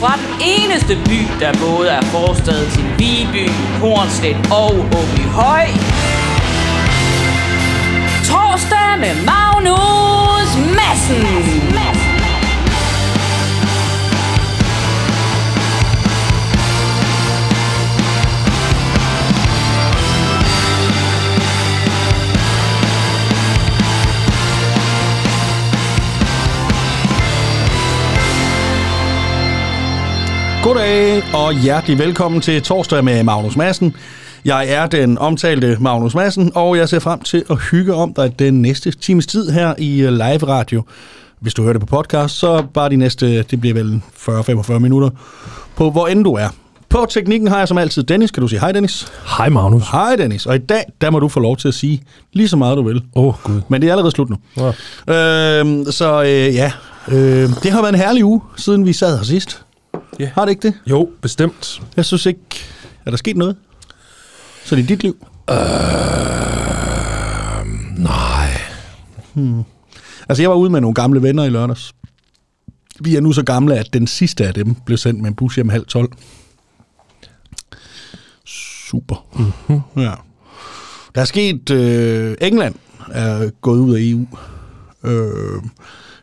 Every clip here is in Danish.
fra den eneste by, der både er forstad til Viby, Hornslet og Åby Høj. Torsdag med Magnus Madsen. Goddag og hjertelig velkommen til torsdag med Magnus Madsen. Jeg er den omtalte Magnus Madsen, og jeg ser frem til at hygge om dig den næste times tid her i øh, live radio. Hvis du hører det på podcast, så bare de næste, det bliver vel 40-45 minutter, på hvor end du er. På teknikken har jeg som altid Dennis. Kan du sige hej, Dennis? Hej Magnus. Hej, Dennis. Og i dag, der må du få lov til at sige lige så meget, du vil. Åh, oh, Gud. Men det er allerede slut nu. Ja. Øh, så øh, ja, øh, det har været en herlig uge, siden vi sad her sidst. Ja. Har det ikke det? Jo, bestemt. Jeg synes ikke... Er der sket noget? Så det er dit liv? Øh, nej. Altså, jeg var ude med nogle gamle venner i lørdags. Vi er nu så gamle, at den sidste af dem blev sendt med en bus hjem halv tolv. Super. Mm-hmm. Ja. Der er sket... Øh, England er gået ud af EU. Øh,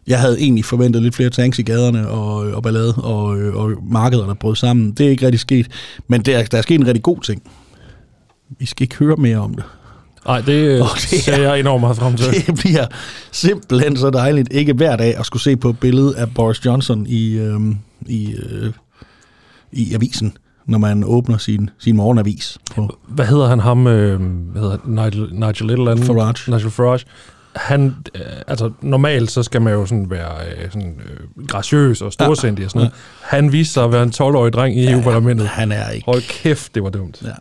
jeg havde egentlig forventet lidt flere tanks i gaderne og, og ballade, og, øh, og markederne brød sammen. Det er ikke rigtig sket, men der, der er sket en rigtig god ting. Vi skal ikke høre mere om det. Nej, det, oh, det ser jeg enormt meget frem til. Det bliver simpelthen så dejligt, ikke hver dag at skulle se på et billede af Boris Johnson i, øhm, i, øh, i avisen, når man åbner sin, sin morgenavis. På. Hvad hedder han ham? Øh, hvad hedder? Nigel, Nigel Little anden? Farage. Nigel Farage. Han, øh, altså normalt så skal man jo sådan være øh, sådan, øh, graciøs og storsindig og sådan noget. Han viste sig at være en 12-årig dreng i EU-parlamentet. Han er ikke... Hold kæft, det var dumt. Ja.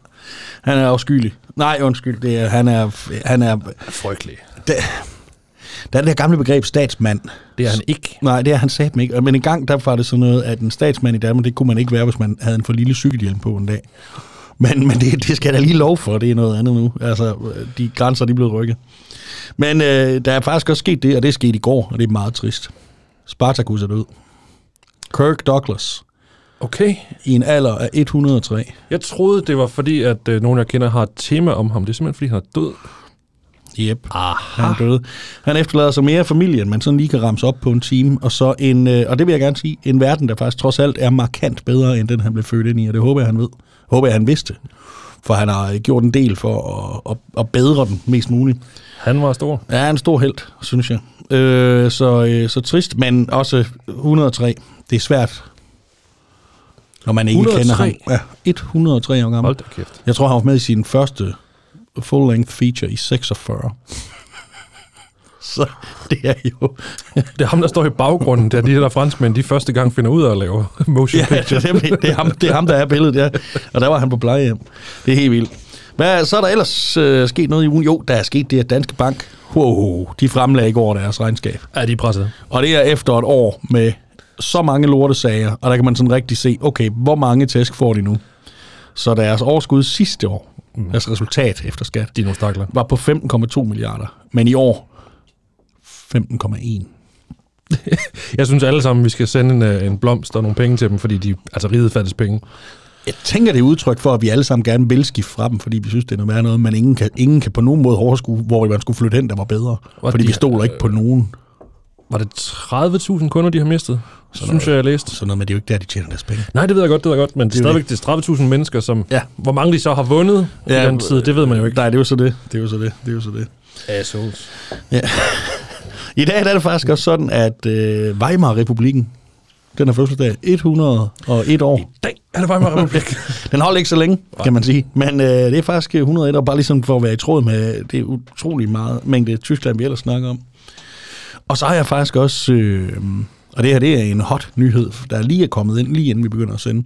Han er afskyelig. Nej, undskyld. Det er, han er... Han er Frygtelig. det, der er det her gamle begreb statsmand. Det er han ikke. Nej, det er han satme ikke. Men en gang, der var det sådan noget, at en statsmand i Danmark, det kunne man ikke være, hvis man havde en for lille cykelhjelm på en dag. Men, men det, det skal jeg da lige lov for, det er noget andet nu. Altså, de grænser, de er blevet rykket. Men øh, der er faktisk også sket det, og det er sket i går, og det er meget trist. Spartacus er død. Kirk Douglas, Okay. i en alder af 103. Jeg troede, det var fordi, at øh, nogen jeg kender har et tema om ham. Det er simpelthen, fordi han er død. Yep. Han er død. Han efterlader sig mere familie, end man sådan lige kan ramse op på en time. Og så en, øh, og det vil jeg gerne sige, en verden, der faktisk trods alt er markant bedre, end den han blev født ind i. Og det håber jeg, han ved. Håber jeg, han vidste. For han har øh, gjort en del for at, at, at bedre den mest muligt. Han var stor. Ja, en stor held, synes jeg. Øh, så, øh, så trist, men også 103. Det er svært, når man ikke 103? kender ham. Ja, 103 år gammel. Hold da kæft. Jeg tror, han var med i sin første full-length feature i 46. Så det er jo... Det er ham, der står i baggrunden, da de der franskmænd, de første gang finder ud af at lave motion Ja, picture. det, er, det, er ham, det er ham, der er billedet, ja. Og der var han på plejehjem. Det er helt vildt. Hvad, så er der ellers øh, sket noget i ugen? Jo, der er sket det, at Danske Bank, wow, de fremlagde i går deres regnskab. Ja, de er presset. Og det er efter et år med så mange lortesager, og der kan man sådan rigtig se, okay, hvor mange tæsk får de nu? Så deres overskud sidste år, mm. deres resultat efter skat, De nogle stakler. var på 15,2 milliarder, men i år 15,1. Jeg synes alle sammen, vi skal sende en, øh, en blomst og nogle penge til dem, fordi de, altså riget fattes penge. Jeg tænker, det er udtryk for, at vi alle sammen gerne vil skifte fra dem, fordi vi synes, det er noget noget, men ingen kan, ingen kan på nogen måde overskue, hvor man skulle flytte hen, der var bedre. Og fordi de vi stoler ikke på nogen. Var det 30.000 kunder, de har mistet? Så synes jeg, jeg læste. Sådan noget, men det er jo ikke der, de tjener deres penge. Nej, det ved jeg godt, det ved jeg godt, men det er er stadigvæk det er 30.000 mennesker, som... Ja. Hvor mange de så har vundet ja, i den tid, det ved man jo ikke. Nej, det er jo så det. Det er jo så det. Det er jo så det. Assholes. I dag der er det faktisk også sådan, at øh, Weimar-republiken, den er fødselsdag 101 år. I dag er det bare med republik. Den holder ikke så længe, kan man sige. Men øh, det er faktisk 101 år, bare ligesom for at være i tråd med det utrolig meget mængde Tyskland, vi ellers snakker om. Og så har jeg faktisk også, øh, og det her det er en hot nyhed, der lige er kommet ind, lige inden vi begynder at sende.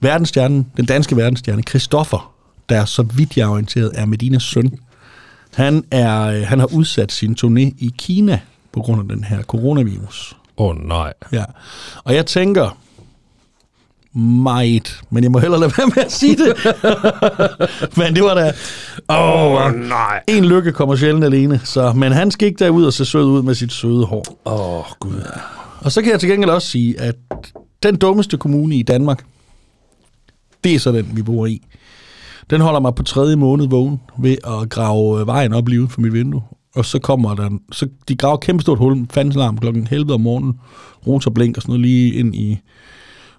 Verdensstjernen, den danske verdensstjerne, Christoffer, der så vidt jeg er orienteret er Medinas søn, han, er, øh, han har udsat sin turné i Kina på grund af den her coronavirus. Åh oh, nej. Ja. Og jeg tænker, meget, men jeg må hellere lade være med at sige det. men det var da... Åh, oh, nej. en lykke kommer sjældent alene. Så, men han skal ikke derud og se sød ud med sit søde hår. Åh, oh, gud. Og så kan jeg til gengæld også sige, at den dummeste kommune i Danmark, det er så den, vi bor i. Den holder mig på tredje måned vågen ved at grave vejen op lige uden for mit vindue. Og så kommer der, så de graver et kæmpe stort hul, fandens larm klokken helvede om morgenen, rotorblink og sådan noget lige ind i,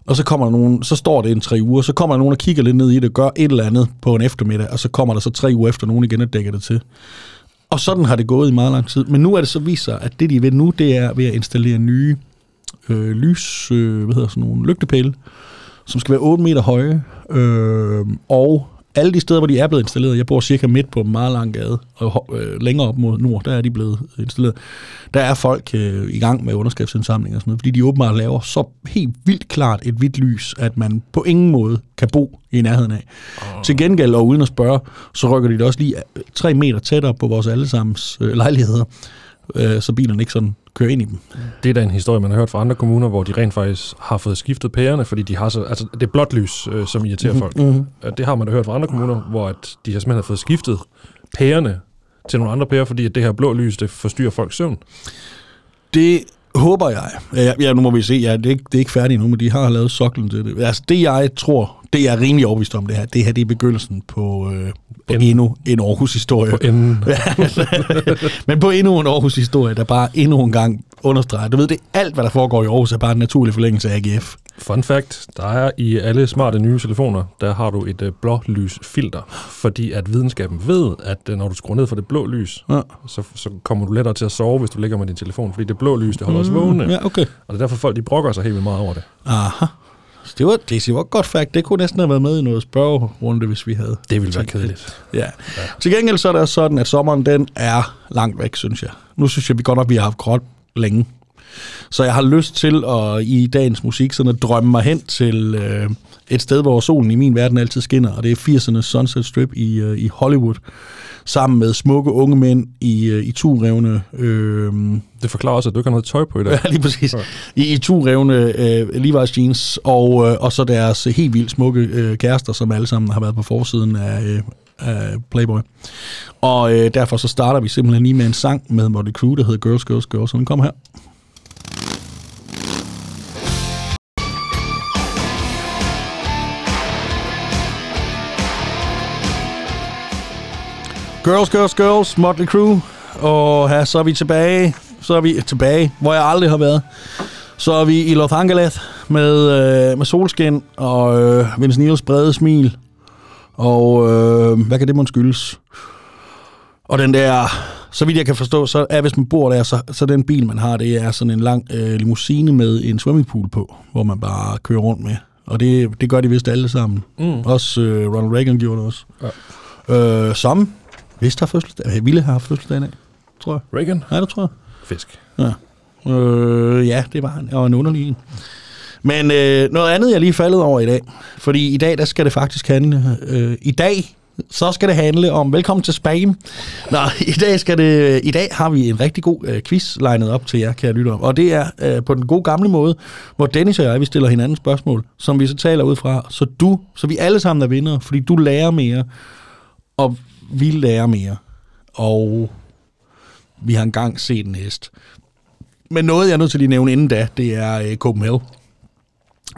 og så kommer der nogen, så står det en tre uger, så kommer der nogen og kigger lidt ned i det, gør et eller andet på en eftermiddag, og så kommer der så tre uger efter nogen igen og dækker det til. Og sådan har det gået i meget lang tid. Men nu er det så vist sig, at det de vil nu, det er ved at installere nye øh, lys, øh, hvad hedder sådan nogle lygtepæle, som skal være 8 meter høje, øh, og alle de steder, hvor de er blevet installeret, jeg bor cirka midt på en meget lang gade, og øh, længere op mod nord, der er de blevet installeret. Der er folk øh, i gang med underskriftsindsamling og sådan noget, fordi de åbenbart laver så helt vildt klart et hvidt lys, at man på ingen måde kan bo i nærheden af. Oh. Til gengæld, og uden at spørge, så rykker de det også lige øh, tre meter tættere på vores allesammens øh, lejligheder, øh, så bilerne ikke sådan kører ind i dem. Det er da en historie, man har hørt fra andre kommuner, hvor de rent faktisk har fået skiftet pærerne, fordi de har så, altså det er blåt lys, øh, som irriterer mm-hmm. folk. Mm-hmm. Det har man da hørt fra andre kommuner, hvor at de har simpelthen har fået skiftet pærerne til nogle andre pærer, fordi at det her blå lys, det forstyrrer folks søvn. Det håber jeg. Ja, ja, nu må vi se. Ja, det, er ikke, det er ikke færdigt nu, men de har lavet soklen til det. Altså, det jeg tror, det jeg er rimelig overbevist om det her, det her det er begyndelsen på, øh, på en, endnu en Aarhus-historie. På enden. men på endnu en Aarhus-historie, der bare endnu en gang understreger. Du ved, det alt, hvad der foregår i Aarhus, er bare en naturlig forlængelse af AGF. Fun fact, der er i alle smarte nye telefoner, der har du et øh, blå lysfilter, fordi at videnskaben ved, at øh, når du skruer ned for det blå lys, ja. så, så kommer du lettere til at sove, hvis du ligger med din telefon, fordi det blå lys, det holder mm, os vågne. Ja, okay. Og det er derfor folk, de brokker sig helt vildt meget over det. Aha. Det var, det var et godt fact. Det kunne næsten have været med i noget spørgerunde, hvis vi havde. Det ville være kedeligt. Ja. ja. Til gengæld så er det sådan, at sommeren den er langt væk, synes jeg. Nu synes jeg, vi godt nok, vi har haft gråt længe. Så jeg har lyst til at i dagens musik sådan at drømme mig hen til øh, et sted, hvor solen i min verden altid skinner, og det er 80'ernes Sunset Strip i, øh, i Hollywood, sammen med smukke unge mænd i, øh, i turevne... Øh, det forklarer også, at du ikke har noget tøj på i dag. Ja, lige præcis. I, i turevne øh, Levi's jeans, og, øh, og så deres helt vildt smukke øh, kærester, som alle sammen har været på forsiden af, øh, af Playboy. Og øh, derfor så starter vi simpelthen lige med en sang med Motley Crue, der hedder Girls, Girls, Girls, så den kommer her. Girls, Girls, Girls, Motley Crue. Og her, så er vi tilbage. Så er vi tilbage, hvor jeg aldrig har været. Så er vi i Los Angeles med, øh, med solskin og øh, Vince Neils brede smil. Og øh, hvad kan det måske skyldes? Og den der, så vidt jeg kan forstå, så er hvis man bor der, så, så den bil, man har, det er sådan en lang øh, limousine med en swimmingpool på, hvor man bare kører rundt med. Og det, det gør de vist alle sammen. Mm. Også øh, Ronald Reagan gjorde det også. Ja. Øh, som Vist har fødselsdag. Ville har haft fødselsdag i dag, tror jeg. Reagan? Ja, det tror jeg. Fisk. Ja. Øh, ja, det var han. Og en underlig en. Men øh, noget andet, jeg lige faldet over i dag. Fordi i dag, der skal det faktisk handle... Øh, I dag, så skal det handle om... Velkommen til Spam. Nå, i dag, skal det, i dag har vi en rigtig god øh, quiz legnet op til jer, kære lytter. Og det er øh, på den gode gamle måde, hvor Dennis og jeg, vi stiller hinanden spørgsmål, som vi så taler ud fra, så du, så vi alle sammen er vinder, fordi du lærer mere, og vi lærer mere, og vi har engang set en hest. Men noget, jeg er nødt til at lige nævne inden da, det er øh, Copenhagen.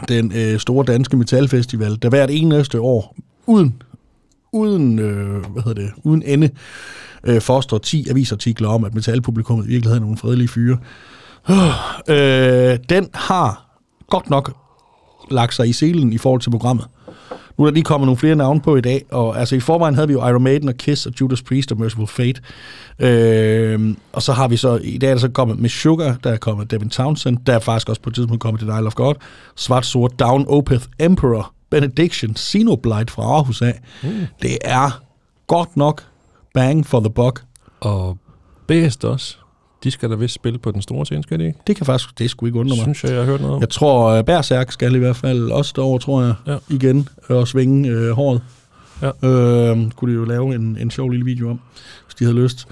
Den øh, store danske metalfestival, der hvert eneste år, uden, uden, øh, hvad hedder det, uden ende, øh, forestår 10 avisartikler om, at metalpublikummet i virkeligheden er nogle fredelige fyre. Øh, den har godt nok lagt sig i selen i forhold til programmet. Nu er der lige kommet nogle flere navne på i dag, og altså i forvejen havde vi jo Iron Maiden og Kiss og Judas Priest og Merciful Fate. Øh, og så har vi så, i dag er der så kommet med Sugar, der er kommet Devin Townsend, der er faktisk også på et tidspunkt kommet til Isle of God, Svart Sort, Down Opeth, Emperor, Benediction, Xenoblight fra Aarhus af. Mm. Det er godt nok bang for the buck. Og bedst også. De skal da vist spille på den store scene, skal de ikke? Det kan faktisk, det skulle ikke undre mig. Synes jeg, jeg har hørt noget om. Jeg tror, uh, Berserk skal i hvert fald også derovre, tror jeg, ja. igen, og svinge uh, håret. Ja. Uh, kunne de jo lave en, en sjov lille video om, hvis de havde lyst.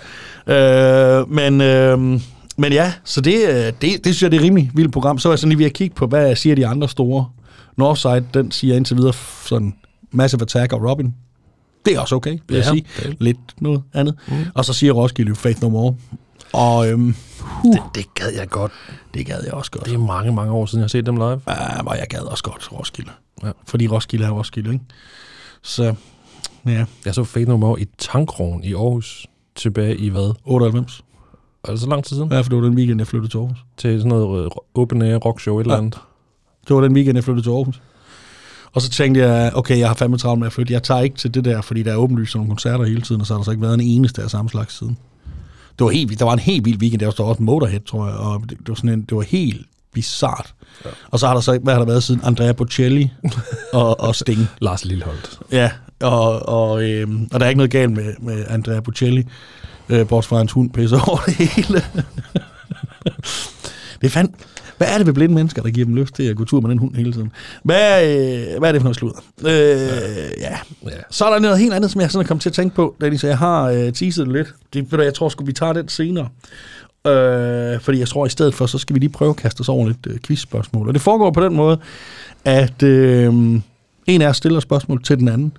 Uh, men, uh, men ja, så det, det, det synes jeg, det er rimelig vildt program. Så er jeg sådan lige ved at kigge på, hvad siger de andre store. Northside, den siger indtil videre sådan Massive Attack og Robin. Det er også okay, vil ja, jeg sige. Det. Lidt noget andet. Mm. Og så siger Roskilde Faith No More. Og øhm, huh, det, det gad jeg godt. Det gad jeg også godt. Det er mange, mange år siden, jeg har set dem live. Ja, var jeg gad også godt Roskilde. Ja. Fordi Roskilde er Roskilde, ikke? Så, ja, Jeg så Fate No More i Tankrogen i Aarhus tilbage i hvad? 98. Er det så lang tid siden? Ja, for det var den weekend, jeg flyttede til Aarhus. Til sådan noget øh, open air rock show et eller Ja. andet. Det var den weekend, jeg flyttede til Aarhus. Og så tænkte jeg, okay, jeg har fandme travlt med at flytte. Jeg tager ikke til det der, fordi der er åbenlyst sådan nogle koncerter hele tiden, og så har der så ikke været en eneste af samme slags siden. Det var helt. Der var en helt vild weekend. Der var også Motorhead, tror jeg, og det, det var sådan en, det var helt bizart. Ja. Og så har der så, hvad har der været siden? Andrea Bocelli og, og Sting. Lars Lilleholdt. Ja, og, og, øhm, og der er ikke noget galt med, med Andrea Bocelli, øh, bortset fra hans hund pisser over det hele. det er fand... Hvad er det ved blinde mennesker, der giver dem lyst til at gå tur med den hund hele tiden? Hvad, øh, hvad er det for noget sludder? Øh, ja. Ja. Så er der noget helt andet, som jeg sådan er kommet til at tænke på, Dennis. Jeg har øh, teaset lidt. Det, ved du, jeg tror sgu, vi tager den senere. Øh, fordi jeg tror, i stedet for, så skal vi lige prøve at kaste os over lidt øh, quizspørgsmål. Og det foregår på den måde, at øh, en af os stiller spørgsmål til den anden.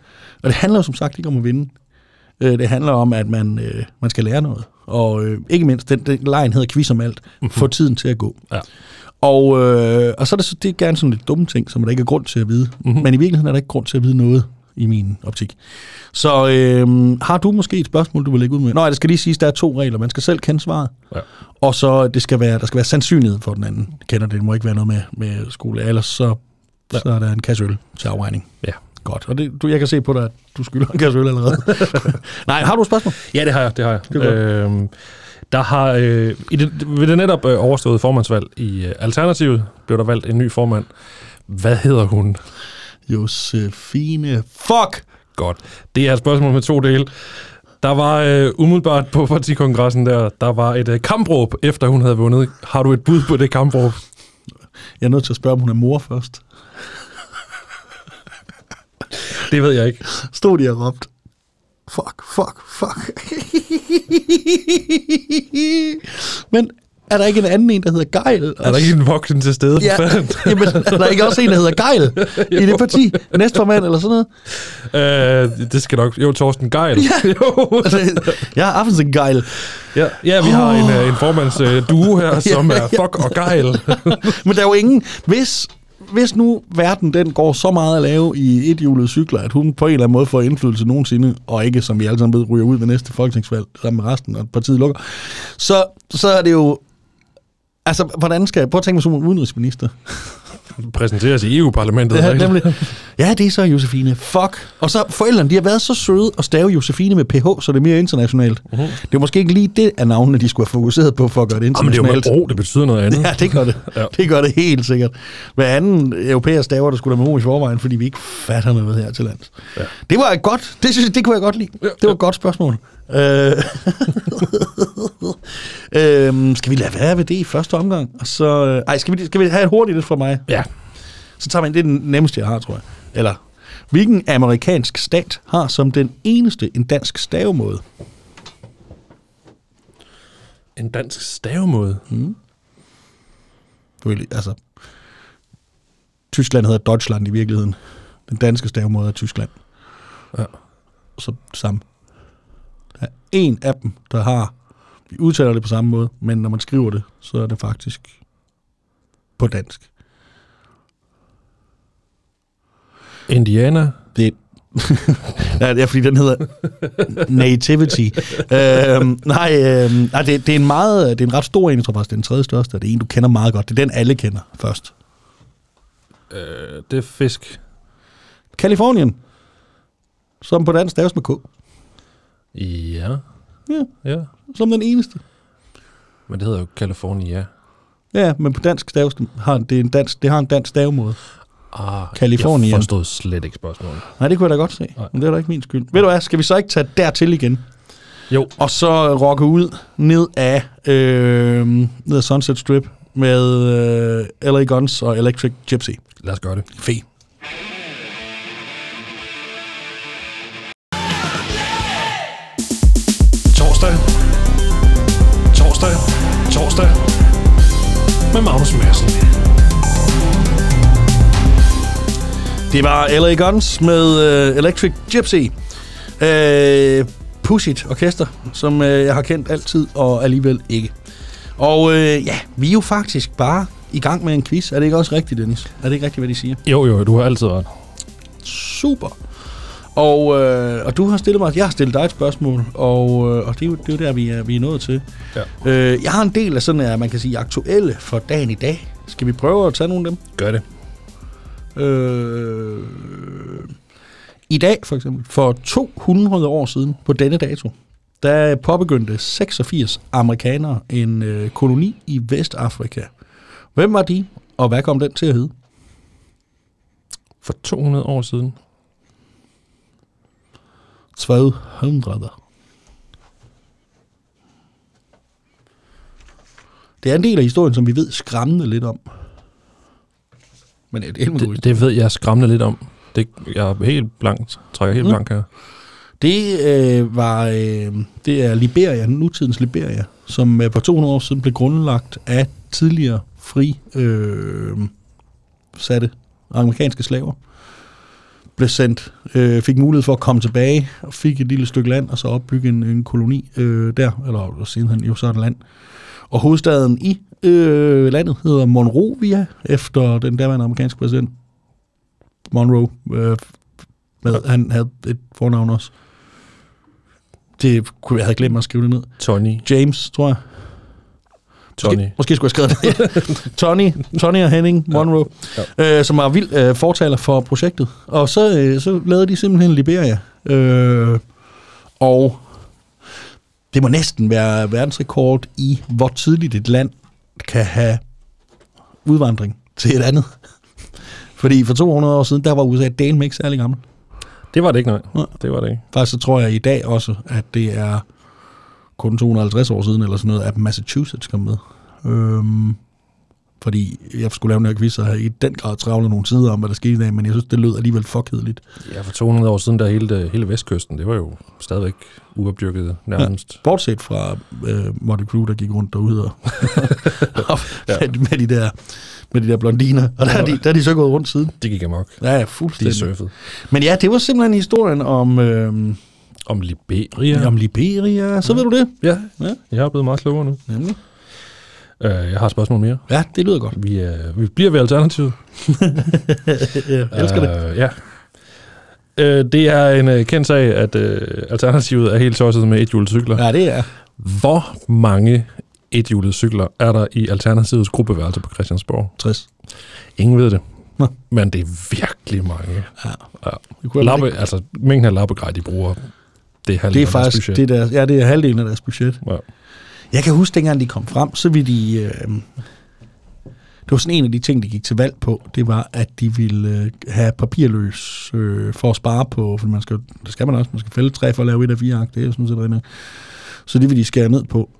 Og det handler jo som sagt ikke om at vinde. Øh, det handler om, at man, øh, man skal lære noget. Og øh, ikke mindst, den, den lejen hedder quiz om alt. Mm-hmm. Få tiden til at gå. Ja. Og, øh, og så er det, så- det er gerne sådan lidt dumme ting, som der ikke er grund til at vide. Mm-hmm. Men i virkeligheden er der ikke grund til at vide noget i min optik. Så øh, har du måske et spørgsmål, du vil lægge ud med? Nå, det skal lige siges, der er to regler. Man skal selv kende svaret. Ja. Og så det skal være, der skal være sandsynlighed for, den anden kender det. Det må ikke være noget med, med skole. Ellers så, ja. så er der en kasse øl til afregning. Ja. Godt. Og det, du, jeg kan se på dig, at du skylder en kasse øl allerede. Nej, har du et spørgsmål? Ja, det har jeg. Det har jeg. Det der har, øh, i det, ved det netop øh, overståede formandsvalg i øh, Alternativet, blev der valgt en ny formand. Hvad hedder hun? Josefine. Fuck! Godt. Det er et spørgsmål med to dele. Der var øh, umiddelbart på partikongressen der, der var et øh, kampråb, efter hun havde vundet. Har du et bud på det kampråb? Jeg er nødt til at spørge, om hun er mor først. Det ved jeg ikke. Stod de og råbt. Fuck, fuck, fuck. Men er der ikke en anden en, der hedder Geil? Er der ikke en voksen til stede? Ja, jamen, er der ikke også en, der hedder Geil i det parti? Næstformand eller sådan noget? øh, det skal nok... Jo, Torsten Geil. Ja. jo. Altså, jeg har Aftensen Geil. Ja, ja, vi har en, øh, en formands øh, her, som er fuck og Geil. Men der er jo ingen... Hvis, hvis nu verden den går så meget at lave i ethjulede cykler, at hun på en eller anden måde får indflydelse nogensinde, og ikke, som vi alle sammen ved, ryger ud ved næste folketingsvalg sammen med resten, og partiet lukker, så, så er det jo... Altså, hvordan skal jeg... Prøv at tænke mig som udenrigsminister. Præsenteres i EU-parlamentet. Ja, nemlig. Ja, det er så Josefine. Fuck. Og så forældrene, de har været så søde at stave Josefine med PH, så det er mere internationalt. Uh-huh. Det er måske ikke lige det af navnene, de skulle have fokuseret på for at gøre det Jamen, det er jo internationalt. med bro, det betyder noget andet. Ja, det gør det. Ja. ja. Det gør det helt sikkert. Hver anden europæer staver, der skulle der med ro i forvejen, fordi vi ikke fatter noget her til lands. Ja. Ja. Det var godt, det, synes jeg, det kunne jeg godt lide. Ja, Ja, det var et godt spørgsmål. Øh, øhm, skal vi lade være ved det i første omgang? Og så, øh, ej, skal vi, skal vi have et hurtigt lidt fra mig? Ja. Så tager man det er den nemmeste, jeg har, tror jeg. Eller, hvilken amerikansk stat har som den eneste en dansk stavemåde? En dansk stavemåde. Du ved, altså, Tyskland hedder Deutschland i virkeligheden. Den danske stavemåde er Tyskland. Ja. Så det samme. Der er en af dem, der har, vi udtaler det på samme måde, men når man skriver det, så er det faktisk på dansk. Indiana. Det ja, det er fordi den hedder Nativity. øhm, nej, øhm, nej det, det, er en meget, det er en ret stor en, jeg tror faktisk, det er den tredje største, og det er en, du kender meget godt. Det er den, alle kender først. Øh, det er fisk. Kalifornien, som på dansk staves med K. Ja. Ja, Ja. som den eneste. Men det hedder jo California. Ja, men på dansk staves har det en dansk, det har en dansk stavemåde. Ah, Californien. Jeg forstod slet ikke spørgsmålet. Nej, det kunne jeg da godt se, Nej. men det er da ikke min skyld. Ved du hvad, skal vi så ikke tage dertil igen? Jo. Og så rocke ud ned af, øh, ned af Sunset Strip med øh, LA Guns og Electric Gypsy. Lad os gøre det. Fe. Torsdag. Torsdag. Med Magnus Madsen. Det var LA Guns med øh, Electric Gypsy. Øh, Push It Orkester, som øh, jeg har kendt altid og alligevel ikke. Og øh, ja, vi er jo faktisk bare i gang med en quiz. Er det ikke også rigtigt, Dennis? Er det ikke rigtigt, hvad de siger? Jo, jo, du har altid ret. Super. Og, øh, og du har stillet mig, jeg har stillet dig et spørgsmål, og, øh, og det, er jo, det er jo der, vi er, vi er nået til. Ja. Øh, jeg har en del af sådan, at man kan sige, aktuelle for dagen i dag. Skal vi prøve at tage nogle af dem? Gør det. Øh, I dag for eksempel, for 200 år siden på denne dato, der påbegyndte 86 amerikanere en øh, koloni i Vestafrika. Hvem var de, og hvad kom den til at hedde? For 200 år siden. 200. Det er en del af historien, som vi ved skræmmende lidt om. Men det er Det, det ved jeg skræmmende lidt om. Det, jeg er helt blankt. Trækker helt Mm. blank her. Det øh, var øh, det er Liberia, nutidens Liberia, som øh, for 200 år siden blev grundlagt af tidligere fri øh, satte amerikanske slaver. Blev sendt, øh, fik mulighed for at komme tilbage og fik et lille stykke land og så opbygge en, en koloni øh, der, eller sidenhen jo så et land. Og hovedstaden i øh, landet hedder Monrovia, efter den daværende amerikanske præsident Monroe. Øh, med, han havde et fornavn også. Det kunne jeg have glemt at skrive det ned. Tony. James, tror jeg. Tony. Måske, måske skulle jeg skrevet det. Tony, Tony og Henning Monroe, ja. øh, som var vild øh, fortaler for projektet. Og så, øh, så lavede de simpelthen Liberia. Øh, og det må næsten være verdensrekord i, hvor tidligt et land kan have udvandring til et andet. Fordi for 200 år siden, der var USA delen ikke særlig gammel. Det var det ikke, nej. Nej. Det var det ikke. Faktisk så tror jeg i dag også, at det er kun 250 år siden, eller sådan noget, at Massachusetts kom med. Øhm, fordi jeg skulle lave en her quiz, og have i den grad travlet nogle tider om, hvad der skete i dag, men jeg synes, det lød alligevel for kedeligt. Ja, for 200 år siden, der hele, hele vestkysten, det var jo stadigvæk uopdyrket nærmest. Ja. Bortset fra øh, Motley Crue, der gik rundt derude og, og Ja. med, med, de der, med de der blondiner. Og der er, de, der er de så gået rundt siden. Det gik amok. Ja, ja, De fuldstændig. surfet. Men ja, det var simpelthen historien om, øh, Om Liberia. ja. om Liberia. Så ved du det. Ja, Ja. jeg er blevet meget klogere nu. Nemlig. Uh, jeg har et spørgsmål mere. Ja, det lyder godt. Vi, uh, vi bliver ved Alternativet. Jeg elsker det. Uh, ja. Uh, det er en uh, kendt sag, at uh, Alternativet er helt tosset med ethjulede cykler. Ja. Ja, det er. Hvor mange ethjulede cykler er der i Alternativets gruppeværelse på Christiansborg? 60. Ingen ved det. Nå. Men det er virkelig mange. Ja. Ja. Lappe, altså, mængden af lappegrej, de bruger, det er halvdelen det er faktisk budget. det der, ja, det er halvdelen af deres budget. Ja. Jeg kan huske, dengang de kom frem, så ville de... Øh, det var sådan en af de ting, de gik til valg på, det var, at de ville øh, have papirløs øh, for at spare på, for man skal, det skal man også, man skal fælde træ for at lave et af fire akt, det er jo sådan set rigtigt. Så det ville de skære ned på.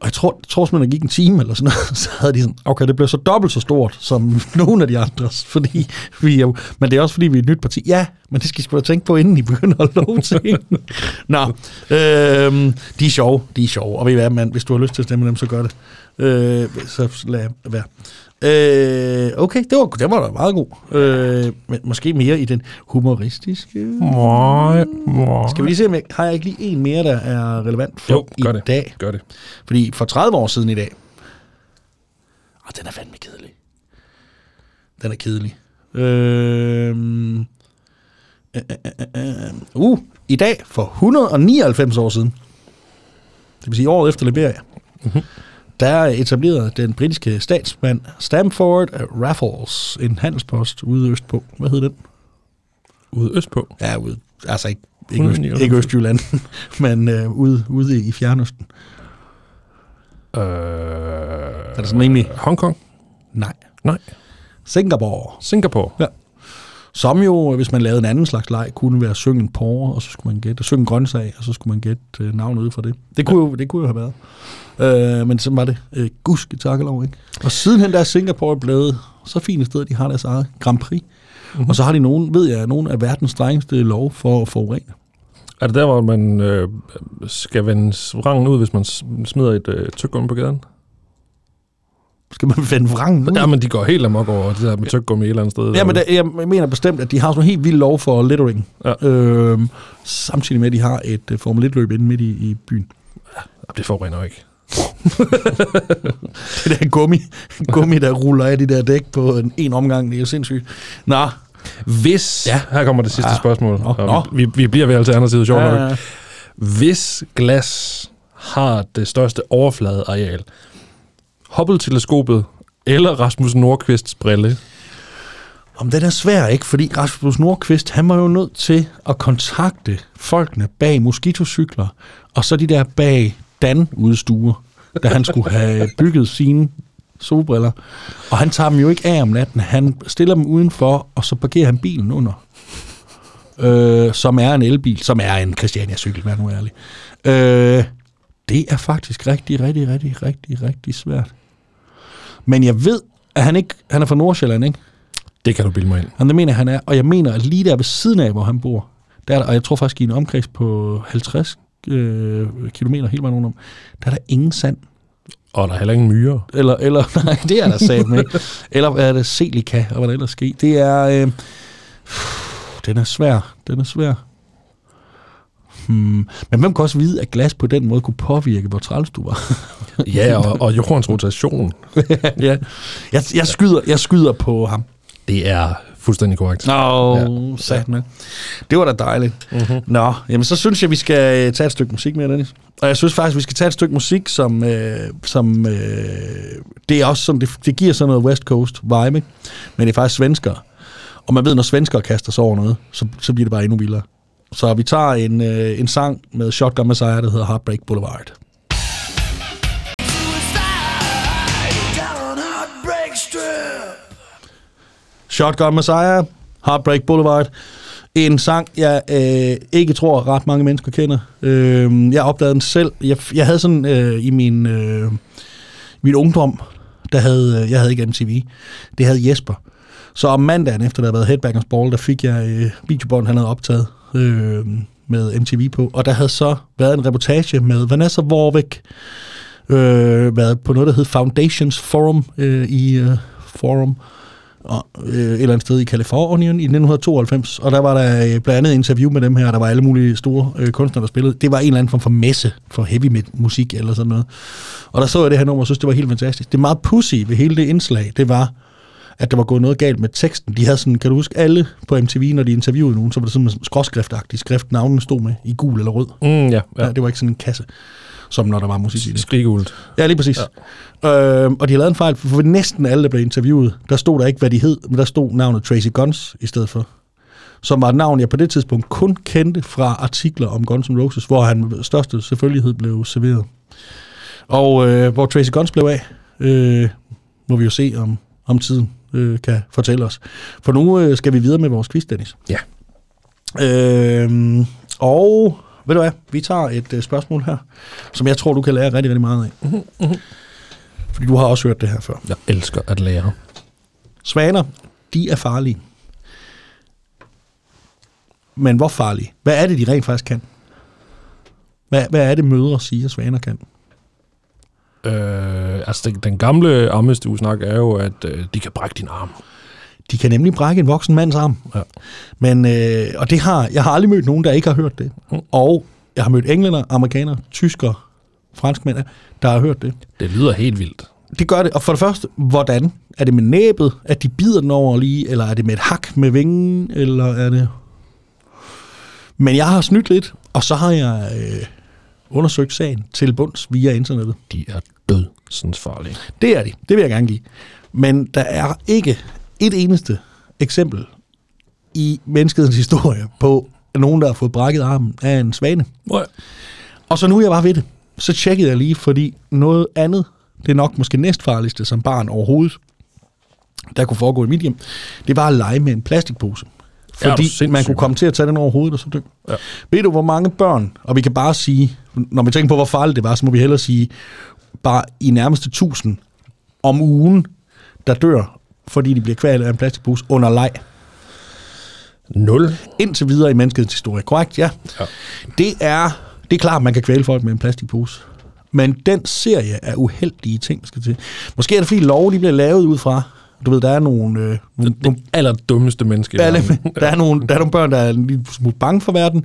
Og jeg tror, jeg tror simpelthen, der gik en time eller sådan noget, så havde de sådan, okay, det blev så dobbelt så stort som nogle af de andres, fordi vi er men det er også fordi, vi er et nyt parti. Ja, men det skal I sgu da tænke på, inden I begynder at love ting. Nå, øhm, de er sjove, de er sjove, og ved I hvad, man, hvis du har lyst til at stemme dem, så gør det. Øh, så lad være. Øh, okay, det var, det var da meget god. Øh, men måske mere i den humoristiske... Møj, møj. Skal vi lige se, om jeg, har jeg ikke lige en mere, der er relevant for Jo, gør i det. dag? Gør det. Fordi for 30 år siden i dag... Og den er fandme kedelig. Den er kedelig. Øhm, øh, øh, øh, øh, uh, i dag for 199 år siden, det vil sige året efter Liberia, Mhm. Der etablerede den britiske statsmand Stamford Raffles en handelspost ude østpå. Hvad hed den? Ude østpå. Ja, ude, altså ikke, ikke, øst, 199. ikke Østjylland, men øh, ude, ude i Fjernøsten. Øh, Er det sådan rimelig? Hongkong? Nej. Nej. Singapore. Singapore? Som jo, hvis man lavede en anden slags leg, kunne være synge en porre, og så skulle man gætte, synge en grøntsag, og så skulle man gætte øh, navnet ud fra det. Det kunne, jo, det kunne jo have været. Øh, men sådan var det. Øh, guske takkelov, ikke? Og sidenhen der er Singapore blevet så fint et sted, de har deres eget Grand Prix. Mm-hmm. Og så har de nogen, ved jeg, nogle af verdens strengeste lov for at forurene. Er det der, hvor man øh, skal vende rangen ud, hvis man smider et øh, tyggegummi på gaden? Skal man finde vrangen ud? Ja, men de går helt amok over det der med tyggegummi et eller andet sted. Ja, men der, jeg mener bestemt, at de har sådan en helt vild lov for littering. Ja. Øhm, samtidig med, at de har et uh, Formel 1-løb inde midt i, i byen. det forurener jo ikke. det der gummi, gummi, der ruller af de der dæk på en, en omgang, det er jo sindssygt. Nå, Hvis, ja. her kommer det sidste Ja. ja. spørgsmål, Nå, nå. vi, vi, vi bliver ved alternativet, sjovt Ja, nok. ja, ja. Hvis glas har det største overfladeareal, Hubble-teleskopet eller Rasmus Nordqvists brille, Om den er svær, ikke? Fordi Rasmus Nordqvist, han var jo nødt til at kontakte folkene bag moskitocykler, og så de der bag Dan-udstuer, da han skulle have bygget sine solbriller. Og han tager dem jo ikke af om natten. Han stiller dem udenfor, og så parkerer han bilen under. Øh, som er en elbil, som er en Christiania-cykel, vær nu ærlig. Øh, det er faktisk rigtig, rigtig, rigtig, rigtig, rigtig svært. Men jeg ved, at han ikke, han er fra Nordsjælland, ikke? det kan du bilde mig ind. Jamen, det mener han er. Og jeg mener, at lige der ved siden af, hvor han bor, der er der, og jeg tror faktisk i en omkreds på 50 øh, kilometer hele vejen rundt om, der er der ingen sand. Og der er heller ingen myrer. Eller, eller nej, det er der sat med. Eller er det? Selika, og hvad der ellers sker. Det er... Øh, den er svær. Den er svær. Hmm. Men hvem kan også vide, at glas på den måde kunne påvirke, hvor træls du var? Ja, og, og jordens rotation, ja. jeg, jeg, skyder, jeg skyder på ham. det er fuldstændig korrekt. Nå, ja. sat med. Det var da dejligt. Mm-hmm. Nå, jamen så synes jeg, vi skal øh, tage et stykke musik mere, Dennis. Og jeg synes faktisk, vi skal tage et stykke musik, som, øh, som øh, det er også sådan, det, det giver sådan noget West Coast vibe, men det er faktisk svenskere. Og man ved, når svenskere kaster sig over noget, så, så bliver det bare endnu vildere. Så vi tager en, øh, en sang med Shotgun Messiah, der hedder Heartbreak Boulevard. Shotgun Messiah, Heartbreak Boulevard. En sang, jeg øh, ikke tror, ret mange mennesker kender. Øh, jeg opdagede den selv. Jeg, jeg havde sådan øh, i min, øh, min ungdom, der havde, øh, jeg havde ikke MTV, det havde Jesper. Så om mandagen, efter der havde været Headbangers Ball, der fik jeg øh, videobånd, han havde optaget øh, med MTV på. Og der havde så været en reportage med Vanessa Warwick, øh, været på noget, der hed Foundations Forum øh, i øh, Forum, og, øh, et eller andet sted i Kalifornien i 1992, og der var der øh, blandt andet interview med dem her, der var alle mulige store øh, kunstnere, der spillede. Det var en eller anden form for messe for heavy musik eller sådan noget. Og der så jeg det her nummer, og synes, det var helt fantastisk. Det meget pussy ved hele det indslag, det var, at der var gået noget galt med teksten. De havde sådan, kan du huske, alle på MTV, når de interviewede nogen, så var det sådan en skråskriftagtig skrift, navnene stod med i gul eller rød. Mm, ja, Ja. ja. Det var ikke sådan en kasse, som når der var musik i det. Skrigult. Ja, lige præcis. Ja. Øhm, og de har lavet en fejl, for næsten alle, der blev interviewet, der stod der ikke, hvad de hed, men der stod navnet Tracy Guns i stedet for. Som var et navn, jeg på det tidspunkt kun kendte fra artikler om Guns N' Roses, hvor han med største selvfølgelighed blev serveret. Og øh, hvor Tracy Guns blev af, øh, må vi jo se, om, om tiden øh, kan fortælle os. For nu øh, skal vi videre med vores quiz, Dennis. Ja. Øh, og ved du hvad, vi tager et øh, spørgsmål her, som jeg tror, du kan lære rigtig, rigtig meget af. Fordi du har også hørt det her før. Jeg elsker at lære. Svaner, de er farlige. Men hvor farlige? Hvad er det, de rent faktisk kan? Hvad, hvad er det, mødre siger, svaner kan? Øh, altså, den, den gamle ammestue-snak er jo, at øh, de kan brække din arm. De kan nemlig brække en voksen mands arm. Ja. Men, øh, og det har, jeg har aldrig mødt nogen, der ikke har hørt det. Mm. Og jeg har mødt englænder, amerikanere, tyskere, franskmænd, der har hørt det. Det lyder helt vildt. Det gør det. Og for det første, hvordan? Er det med næbet, at de bider den over lige, eller er det med et hak med vingen, eller er det... Men jeg har snydt lidt, og så har jeg øh, undersøgt sagen til bunds via internettet. De er farlige. Det er de. Det vil jeg gerne give. Men der er ikke et eneste eksempel i menneskets historie på nogen, der har fået brækket armen af en svane. Nej. Og så nu er jeg bare ved det. Så tjekkede jeg lige, fordi noget andet, det er nok måske næstfarligste som barn overhovedet, der kunne foregå i mit hjem, det var at lege med en plastikpose. Fordi sindssyg, man kunne komme til at tage den over hovedet og så dø. Ja. Ved du, hvor mange børn, og vi kan bare sige, når vi tænker på, hvor farligt det var, så må vi hellere sige, bare i nærmeste tusind om ugen, der dør, fordi de bliver kvalt af en plastikpose under leg. Nul. Indtil videre i menneskets historie. Korrekt, ja. Ja. Det er, det er klart, man kan kvæle folk med en plastikpose. Men den serie af uheldige ting, skal til. Måske er det fordi lov, de bliver lavet ud fra, Du ved, der er nogle, øh, nogle, nogle Det allerdummeste menneske. i alle, verden. der, er nogle, der er nogle børn, der er en lille smule bange for verden,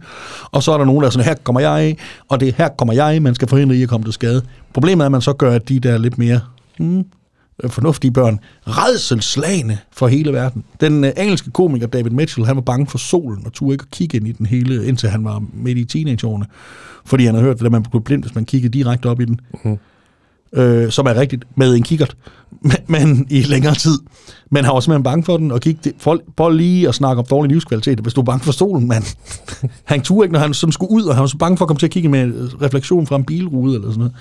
og så er der nogen, der er sådan, her kommer jeg af, og det er her kommer jeg af, man skal forhindre i at komme til skade. Problemet er, at man så gør, at de der lidt mere hmm, fornuftige børn, redselslagende for hele verden. Den øh, engelske komiker David Mitchell, han var bange for solen, og turde ikke at kigge ind i den hele, indtil han var midt i teenageårene, fordi han havde hørt, at man blev blind, hvis man kiggede direkte op i den. Mhm. Øh, som er rigtigt, med en kikkert, men, men i længere tid. Men han var simpelthen bange for den, og gik det, for, for lige at snakke om dårlig livskvalitet. Hvis du er bange for solen, mand. han turde ikke, når han sådan skulle ud, og han var så bange for at komme til at kigge med en refleksion fra en bilrude, eller sådan noget.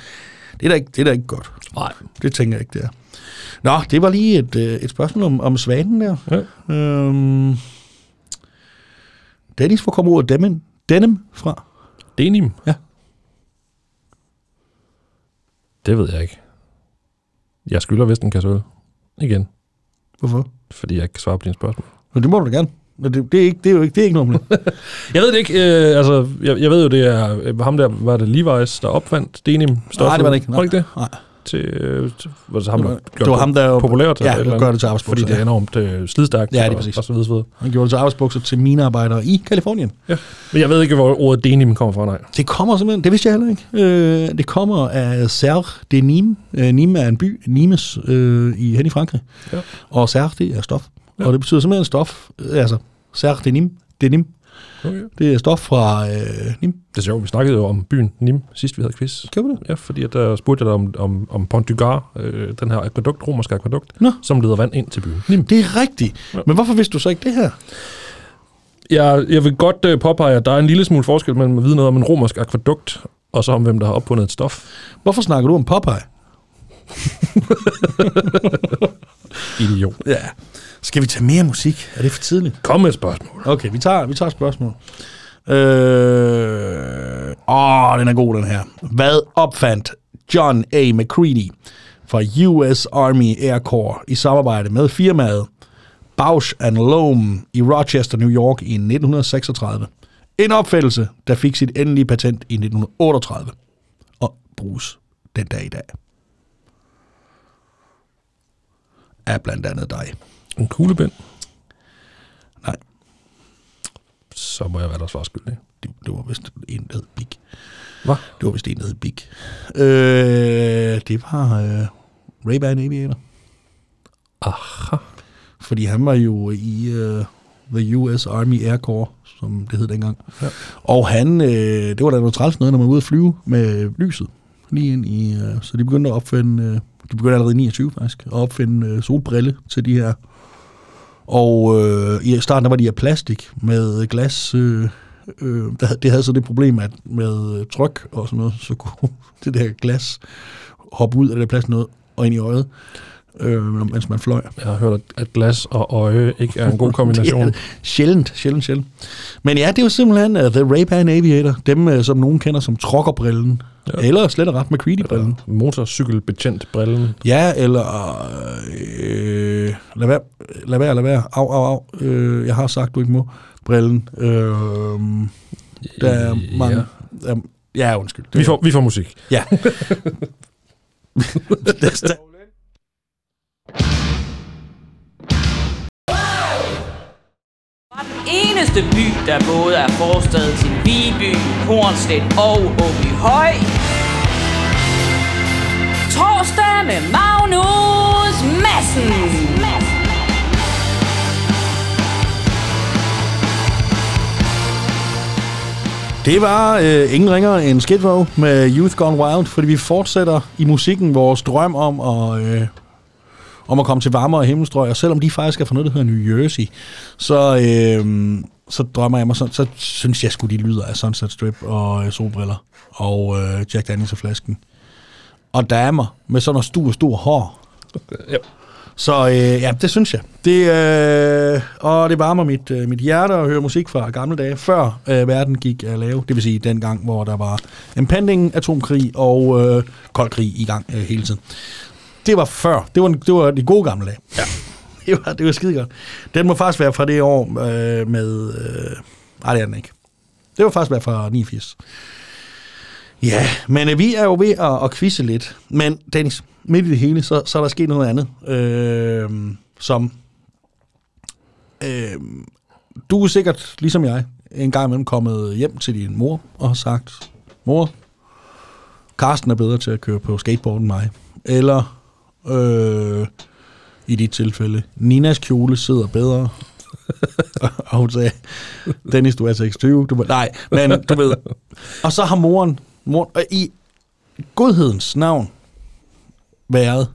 Det er da ikke, det er da ikke godt. Nej. Det tænker jeg ikke, det er. Nå, det var lige et, øh, et spørgsmål om, om svanen der. Ja. Øhm, Dennis, hvor kommer ordet denim, denim fra? Denim? Ja. Det ved jeg ikke. Jeg skylder vist en kasse øl. Igen. Hvorfor? Fordi jeg ikke kan svare på dine spørgsmål. Nå, det må du da gerne. Men det, det, er ikke, det er jo ikke, det er ikke det. Jeg ved det ikke. Øh, altså, jeg, jeg ved jo, det er øh, ham der, var det Levi's, der opfandt denim? Nej, det var det ikke. Var det ikke det? Nej. Til, øh, var det, ham, Det var- det var ham, der populært? ja, eller gør det til arbejdsbukser, Fordi det er ja. enormt øh, slidstærkt. Ja, lige og- præcis. Og så videre, så videre. Han gjorde det til arbejdsbukser til minearbejdere i Kalifornien. Men jeg ved ikke, hvor ordet denim kommer fra, nej. Det kommer simpelthen, det vidste jeg heller ikke. Øh, det kommer af Serre de Nîmes. Øh, Nîmes er en by, Nimes, øh, i, hen i Frankrig. Ja. Og Serre, det er stof. Ja. Ja. Og det betyder simpelthen stof. Øh, Altså, Serre de Nîmes. De Nîmes. Okay. Det er stof fra øh, Nîmes. Det er sjovt, vi snakkede jo om byen Nim, sidst vi havde quiz. Vi det? Ja, fordi at der spurgte jeg dig om, om, om Pont du Gard, øh, den her akvadukt, romerske akvadukt, Nå. som leder vand ind til byen. Nim. Det er rigtigt. Ja. Men hvorfor vidste du så ikke det her? Jeg, jeg vil godt øh, påpege, at der er en lille smule forskel mellem at vide noget om en romersk akvadukt, og så om hvem der har opfundet et stof. Hvorfor snakker du om Popeye? Idiot. Ja. Skal vi tage mere musik? Er det for tidligt? Kom med et spørgsmål. Okay, vi tager, vi tager et spørgsmål. Øh, åh, den er god, den her. Hvad opfandt John A. McCready fra US Army Air Corps i samarbejde med firmaet Bausch and Lomb i Rochester, New York i 1936? En opfældelse, der fik sit endelige patent i 1938 og bruges den dag i dag. Er blandt andet dig. En kuglebind. Nej, Så må jeg være der svar skyldig. det, det var vist en, der hed Big. Hvad? Det var vist en, der hed Big. Øh, det var øh, Ray-Ban Aviator. Aha. Fordi han var jo i øh, The US Army Air Corps, som det hed dengang. Ja. Og han, øh, det var da noget træls noget, når man var ude at flyve med lyset. Lige ind i, øh, så de begyndte at opfinde, øh, de begyndte allerede i 29 faktisk, at opfinde øh, solbrille til de her. Og øh, i starten der var de af plastik med glas. Øh, øh, der, det havde så det problem, at med øh, tryk og sådan noget, så kunne det der glas hoppe ud af det plastik noget og ind i øjet, øh, mens man fløj. Jeg har hørt, at- glas og øje ikke er en god kombination. Det er sjældent, sjældent, sjældent. Men ja, det er jo simpelthen uh, The Ray-Ban Aviator. Dem, uh, som nogen kender som trokkerbrillen. Ja. Eller slet og ret McCready-brillen. Motorcykelbetjent brillen. Ja, eller... Øh, lad være, lad være, lad være. Au, au, au. Øh, jeg har sagt, du ikke må. Brillen. Øh, der er mange... Ja. Ja, ja undskyld. Vi får, vi får musik. Ja. eneste by, der både er forstad til Viby, Hornslet og Åbyhøj. Torsdag med Magnus Madsen. Det var øh, ingen ringere end Skid med Youth Gone Wild, fordi vi fortsætter i musikken vores drøm om at, øh, om at komme til varmere himmelstrøg, og selvom de faktisk er fra noget, der hedder New Jersey, så, øh, så drømmer jeg mig sådan, så synes jeg skulle de lyder af Sunset Strip og øh, solbriller og øh, Jack Daniels og flasken. Og damer med sådan noget stor, stor hår. Ja. Så øh, ja, det synes jeg. Det, øh, og det varmer mit, øh, mit hjerte at høre musik fra gamle dage, før øh, verden gik af lave. Det vil sige den gang, hvor der var en pending atomkrig og øh, kold krig i gang øh, hele tiden. Det var før. Det var, det var de gode gamle dage. Ja. Det var, det var skide godt. Den må faktisk være fra det år øh, med... Øh, nej, det er den ikke. Det var faktisk være fra 89. Ja, men øh, vi er jo ved at, at quizze lidt. Men Dennis, midt i det hele, så, så er der sket noget andet. Øh, som... Øh, du er sikkert, ligesom jeg, en gang imellem kommet hjem til din mor og har sagt, mor, Karsten er bedre til at køre på skateboard end mig. Eller, øh, i dit tilfælde, Ninas kjole sidder bedre. og hun sagde, Dennis, du er altså 26. Du, nej, men du ved. Og så har moren, moren og i godhedens navn været,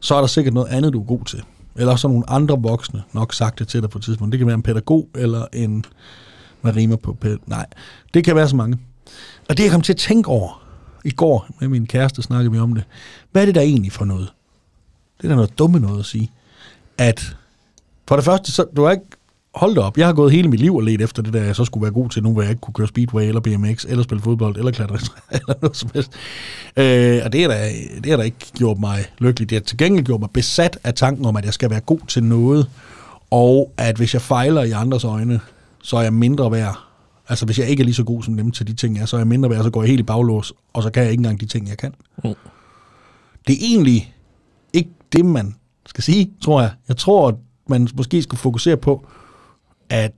så er der sikkert noget andet, du er god til. Eller så nogle andre voksne nok sagt det til dig på et tidspunkt. Det kan være en pædagog, eller en, hvad rimer på pæd- Nej, det kan være så mange. Og det jeg kom til at tænke over, i går med min kæreste snakkede vi om det. Hvad er det der egentlig for noget? Det er da noget dumme noget at sige. At for det første, så, du har ikke holdt op. Jeg har gået hele mit liv og let efter det der, jeg så skulle være god til nu, hvor jeg ikke kunne køre speedway eller BMX, eller spille fodbold, eller klatre, eller noget som helst. Øh, og det er, da, det er da ikke gjort mig lykkelig. Det har til gengæld gjort mig besat af tanken om, at jeg skal være god til noget, og at hvis jeg fejler i andres øjne, så er jeg mindre værd. Altså hvis jeg ikke er lige så god som dem til de ting, jeg er, så er jeg mindre værd, så går jeg helt i baglås, og så kan jeg ikke engang de ting, jeg kan. Mm. Det er egentlig ikke det, man skal sige, tror jeg. Jeg tror, at man måske skal fokusere på, at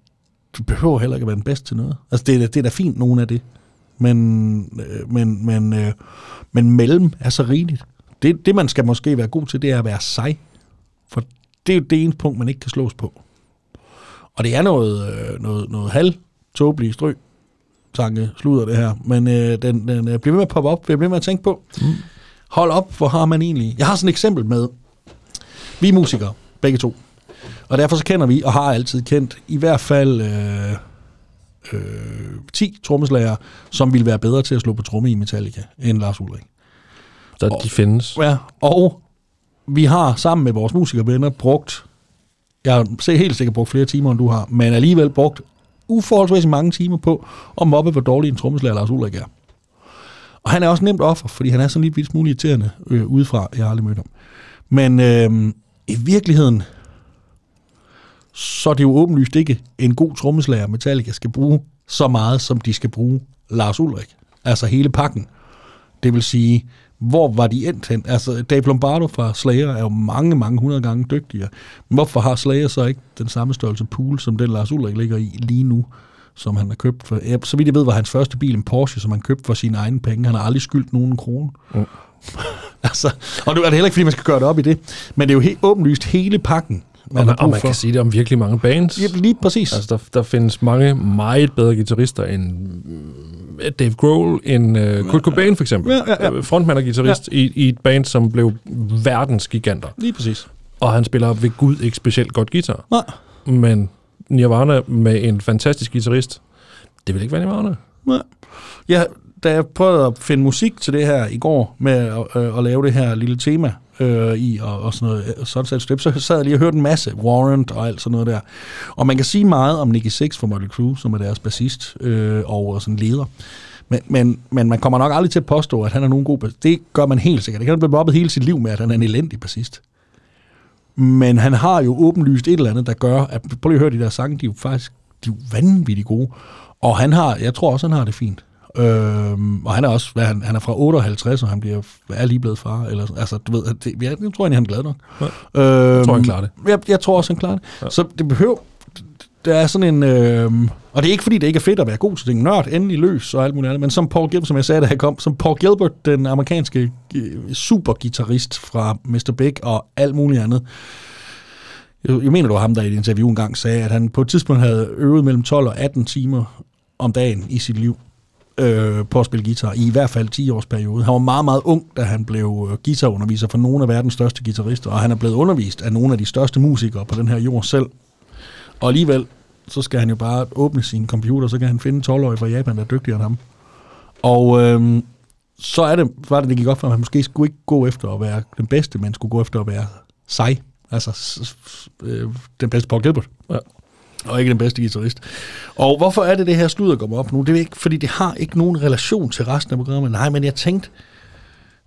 du behøver heller ikke at være den bedste til noget. Altså, det er, det er da fint, nogen af det. Men, øh, men, men, øh, men mellem er så rigeligt. Det, det, man skal måske være god til, det er at være sig. For det er jo det eneste punkt, man ikke kan slås på. Og det er noget, øh, noget, noget halv tåbelige strø tanke sluder det her. Men øh, den, den øh, bliver ved med at poppe op. Bliver ved med at tænke på, mm. hold op, hvor har man egentlig... Jeg har sådan et eksempel med, vi er musikere, begge to. Og derfor så kender vi, og har altid kendt, i hvert fald øh, øh, 10 trommeslager, som ville være bedre til at slå på tromme i Metallica, end Lars Ulrik. Så de findes. Ja, og vi har sammen med vores musikervenner brugt, jeg se- helt sikkert brugt flere timer, end du har, men alligevel brugt uforholdsmæssigt mange timer på at mobbe, hvor dårlig en trommeslager Lars Ulrik er. Og han er også nemt offer, fordi han er sådan lidt vildt smule irriterende øh, udefra. Jeg har aldrig mødt ham. Men øh, i virkeligheden, så er det jo åbenlyst ikke en god trommeslager, Metallica skal bruge så meget, som de skal bruge Lars Ulrik. Altså hele pakken. Det vil sige, hvor var de endt hen? Altså, Dave Lombardo fra Slayer er jo mange, mange hundrede gange dygtigere. Men hvorfor har Slayer så ikke den samme størrelse pool, som den Lars Ulrik ligger i lige nu, som han har købt for? Ja, så vidt jeg ved, var hans første bil en Porsche, som han købte for sine egne penge. Han har aldrig skyldt nogen en krone. Mm. altså, og nu er det heller ikke, fordi man skal gøre det op i det, men det er jo helt åbenlyst hele pakken, man og, man, og man for. kan sige det om virkelig mange bands. Ja, lige præcis. Altså, der, der findes mange meget bedre guitarister end Dave Grohl, end uh, Kurt Cobain for eksempel. Ja, ja, ja. Øh, Frontmand og guitarist i, i et band, som blev verdens giganter. Lige præcis. Og han spiller ved Gud ikke specielt godt guitar. Nej. Men Nirvana med en fantastisk guitarist, det vil ikke være Nirvana. Nej. Ja, da jeg prøvede at finde musik til det her i går, med at, øh, at lave det her lille tema øh, i, og, og sådan noget, øh, Sunset Strip, så sad jeg lige og hørte en masse, Warrant og alt sådan noget der. Og man kan sige meget om Nicky Six fra Motley Crue, som er deres bassist øh, og sådan leder. Men, men, men man kommer nok aldrig til at påstå, at han er nogen god bassist. Det gør man helt sikkert. Det kan han blive mobbet hele sit liv med, at han er en elendig bassist. Men han har jo åbenlyst et eller andet, der gør, at prøv lige at høre de der sange, de er jo faktisk de er jo vanvittigt gode. Og han har, jeg tror også, han har det fint. Øhm, og han er også, hvad, han, han er fra 58, og han bliver, er lige blevet far. Eller, altså, du ved, det, jeg, jeg tror egentlig, han er glad nok. Ja. Øhm, Jeg tror, han klarer det. Jeg, jeg tror også, han klarer det. Ja. Ja. Så det behøver, der er sådan en, øhm, og det er ikke fordi, det ikke er fedt at være god til ting, nørd, endelig løs og alt muligt andet, men som Paul Gilbert, som jeg sagde, da jeg kom, som Paul Gilbert, den amerikanske øh, supergitarrist fra Mr. Big og alt muligt andet, jeg, jeg mener, det var ham, der i et interview engang sagde, at han på et tidspunkt havde øvet mellem 12 og 18 timer om dagen i sit liv øh, på at spille guitar, i i hvert fald 10 års periode. Han var meget, meget ung, da han blev øh, guitarunderviser for nogle af verdens største guitarister, og han er blevet undervist af nogle af de største musikere på den her jord selv. Og alligevel, så skal han jo bare åbne sin computer, så kan han finde 12-årig fra Japan, der er dygtigere end ham. Og øh, så er det, var det, det gik op for, at han måske skulle ikke gå efter at være den bedste, men skulle gå efter at være sig. Altså s- s- øh, den bedste Paul Gilbert. Ja. Og ikke den bedste guitarist. Og hvorfor er det, det her sludder kommer op nu? Det er ikke, fordi det har ikke nogen relation til resten af programmet. Nej, men jeg tænkte,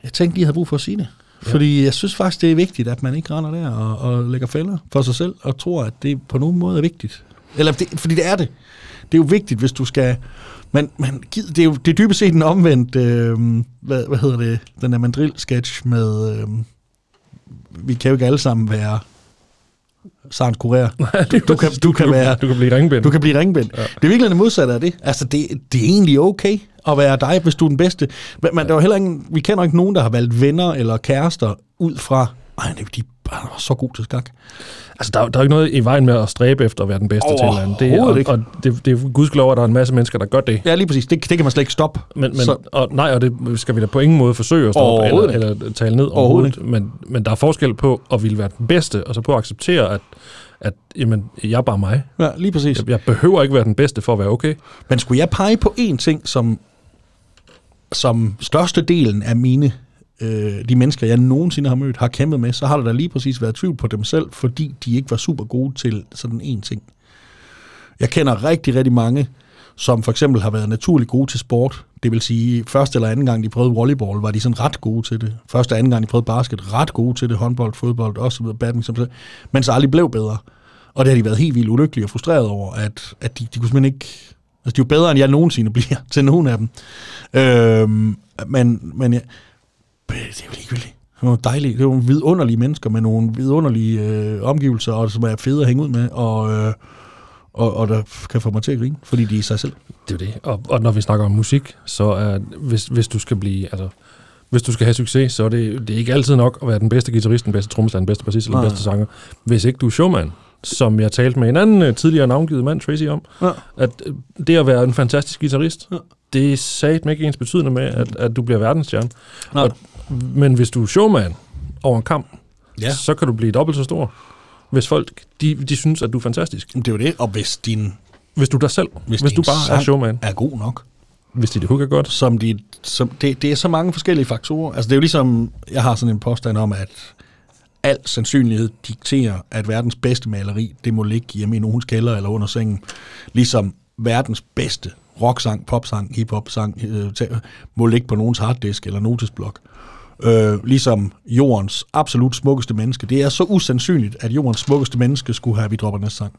jeg tænkte lige, havde brug for at sige det. Ja. Fordi jeg synes faktisk, det er vigtigt, at man ikke render der og, og lægger fælder for sig selv, og tror, at det på nogen måde er vigtigt. Eller det, fordi det er det. Det er jo vigtigt, hvis du skal... Men, men det er jo det er dybest set en omvendt... Øh, hvad, hvad hedder det? Den der mandrill-sketch med... Øh, vi kan jo ikke alle sammen være Sarens Kurer. Du, du, kan, du, kan være, Du kan blive ringbind. du kan blive ringbind. Ja. Det er virkelig det modsatte af det. Altså, det, det er egentlig okay at være dig, hvis du er den bedste. Men, men der er heller ingen, vi kender ikke nogen, der har valgt venner eller kærester ud fra, ej, det er de han var så god til skak. Altså, der, er- der er jo ikke noget i vejen med at stræbe efter at være den bedste til et andet. Det, er- og, ikke. og det, det er gudskelov, at der er en masse mennesker, der gør det. Ja, lige præcis. Det, det kan man slet ikke stoppe. Men, men, Så- og, nej, og det skal vi da på ingen måde forsøge at stoppe eller, eller tale ned Overhovedet overhovedet. Men, men der er forskel på at ville være den bedste, og så på at acceptere, at, at jamen, jeg er bare mig. Ja, lige præcis. Jeg, jeg behøver ikke være den bedste for at være okay. Men skulle jeg pege på én ting, som, som størstedelen af mine, øh, de mennesker, jeg nogensinde har mødt, har kæmpet med, så har der da lige præcis været tvivl på dem selv, fordi de ikke var super gode til sådan en ting. Jeg kender rigtig, rigtig mange, som for eksempel har været naturligt gode til sport. Det vil sige, første eller anden gang, de prøvede volleyball, var de sådan ret gode til det. Første og anden gang, de prøvede basket, ret gode til det. Håndbold, fodbold, også badminton, men så aldrig blev bedre. Og det har de været helt vildt ulykkelige og frustreret over, at, at de, de kunne simpelthen ikke... Altså, de er jo bedre, end jeg nogensinde bliver til nogen af dem. Øhm, men, men ja, det er jo ligegyldigt. Det er nogle dejlige, det er nogle vidunderlige mennesker med nogle vidunderlige øh, omgivelser, og som er fede at hænge ud med, og, øh, og, og der kan få mig til at grine, fordi de er sig selv. Det er det. Og, og når vi snakker om musik, så er, hvis, hvis du skal blive, altså, hvis du skal have succes, så er det, det er ikke altid nok at være den bedste guitarist, den bedste trommeslager, den bedste bassist eller den bedste sanger. Hvis ikke du er showman, som jeg talte med en anden øh, tidligere navngivet mand, Tracy, om, Ja. at øh, det at være en fantastisk guitarist, Ja. det er sat ikke ens betydende med, at, at du bliver verdensstjerne. Og, men hvis du er showman over en kamp, Ja. så kan du blive dobbelt så stor. Hvis folk, de, de synes, at du er fantastisk. Det er jo det, og hvis din Hvis du er dig selv, Hvis hvis, du bare er showman, er god nok, hvis dit hook er godt, som de, som, det, det er så mange forskellige faktorer. Altså det er jo ligesom, jeg har sådan en påstand om, at al sandsynlighed dikterer, at verdens bedste maleri, det må ligge hjemme i nogens kælder eller under sengen. Ligesom verdens bedste rocksang, popsang, hiphop-sang, øh, må ligge på nogens harddisk eller notesblok. Øh, ligesom jordens absolut smukkeste menneske. Det er så usandsynligt, at jordens smukkeste menneske skulle have, vi dropper næste sang,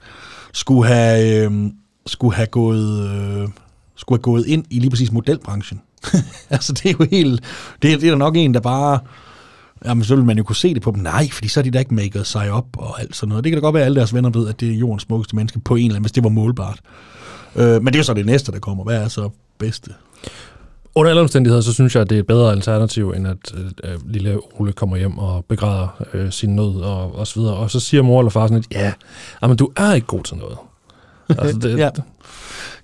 skulle have, øh, skulle have gået... Øh, skulle have gået ind i lige præcis modelbranchen. altså, det er jo helt... Det er, det er der nok en, der bare... Jamen, så vil man jo kunne se det på dem. Nej, fordi så er de da ikke maket sig op og alt sådan noget. Det kan da godt være, at alle deres venner ved, at det er jordens smukkeste menneske på en eller anden, hvis det var målbart. Øh, men det er jo så det næste, der kommer. Hvad er så bedste? Under alle omstændigheder, så synes jeg, at det er et bedre alternativ, end at øh, lille Ole kommer hjem og begræder øh, sin nød og, og så videre. Og så siger mor eller far sådan lidt, ja, men du er ikke god til noget. Altså, det, Ja.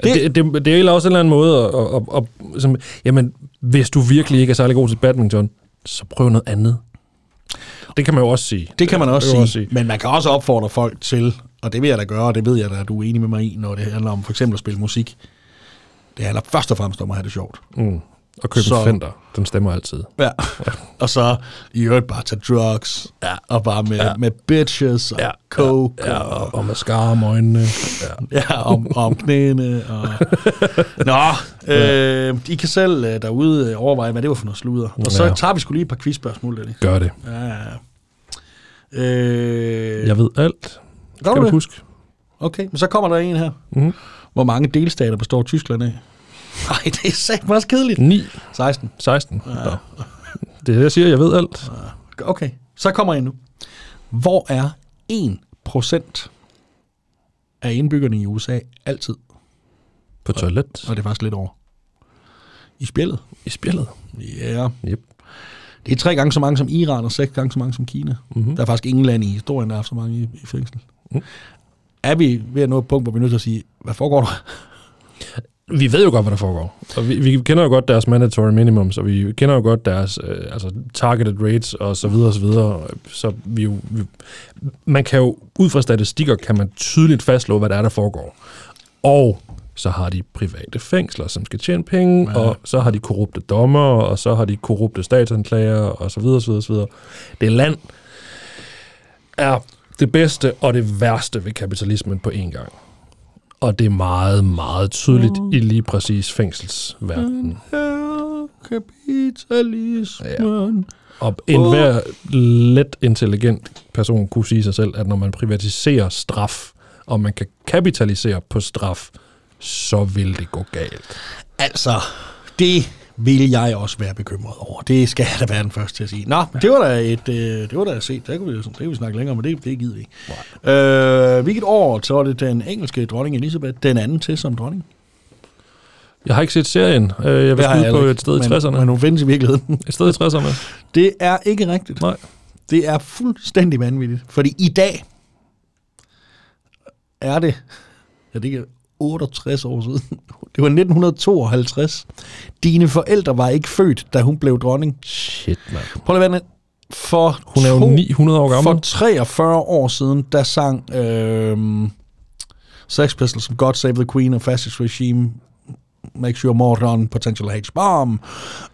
det, det, det, det er også en eller anden måde at, at, at, at som, jamen, hvis du virkelig ikke er særlig god til badminton, så prøv noget andet. Det kan man jo også sige. Det kan man også kan sige, man sige. Men man kan også opfordre folk til, og det vil jeg da gøre, og det ved jeg da, at du er enig med mig i, når det handler om for eksempel at spille musik. Det handler først og fremmest om at have det sjovt. Mm. Og købe Så- en Fender, den stemmer altid. Ja. og så i øvrigt bare tage drugs, ja. og bare med, ja. med bitches og ja. coke, Ja, og, og, og mascara om øjnene. Ja. ja, om, om knæene. Og... Nå, øh, I kan selv øh, derude øh, overveje, hvad det var for noget sludder. Og så Ja. tager vi skulle lige et par quizspørgsmål, Lenny. Gør det. Ja, ja. Øh, Jeg ved alt. gør Kan du huske? Okay, men så kommer der en her. Mhm. Hvor mange delstater består Tyskland af? Nej, det er sagt også kedeligt. 9, 16. 16. Ja. Det er det, jeg siger. Jeg ved alt. Okay, så kommer jeg nu. Hvor er 1% af indbyggerne i USA altid? På toilet. Og det er faktisk lidt over. I spjældet. I spjældet. Ja. Yeah. Yep. Det er tre gange så mange som Iran, og seks gange så mange som Kina. Mm-hmm. Der er faktisk ingen land i historien, der har haft så mange i, i fængsel. Mm. Er vi ved at nå et punkt, hvor vi er nødt til at sige, hvad foregår der? Vi ved jo godt, hvad der foregår. Og vi, vi kender jo godt deres mandatory minimums, og vi kender jo godt deres øh, altså targeted rates, og så videre, og så videre. Så vi jo, vi, man kan jo, ud fra statistikker, kan man tydeligt fastslå, hvad der er, der foregår. Og så har de private fængsler, som skal tjene penge, Ja. og så har de korrupte dommer, og så har de korrupte statsanklager, og så videre, så videre, så videre. Det land er det bedste og det værste ved kapitalismen på én gang. Og det er meget, meget tydeligt i lige præcis fængselsverdenen. Kapitalismen. Og enhver let intelligent person kunne sige sig selv, at når man privatiserer straf, og man kan kapitalisere på straf, så vil det gå galt. Altså, det vil jeg også være bekymret over. Det skal jeg da være den første til at sige. Nå, men det var da et, øh, det var da set. Det kunne vi, det kunne vi snakke længere om, men det, det gider vi ikke. Øh, hvilket år så var det den engelske dronning Elisabeth, den anden til som dronning? Jeg har ikke set serien. Øh, Jeg jeg skyde på et sted i men, 60'erne. Men hun findes i virkeligheden. Et sted i 60'erne. Det er ikke rigtigt. Nej. Det er fuldstændig vanvittigt. Fordi i dag er det, ja det er 68 år siden. Det var 1952. Dine forældre var ikke født, da hun blev dronning. Shit, mand. Prøv at vente. For Hun er jo to- 900 år gammel. For 43 år siden, der sang øh, Sex Pistols som God Save the Queen og Fascist Regime Makes Your Morton Potential H Bomb.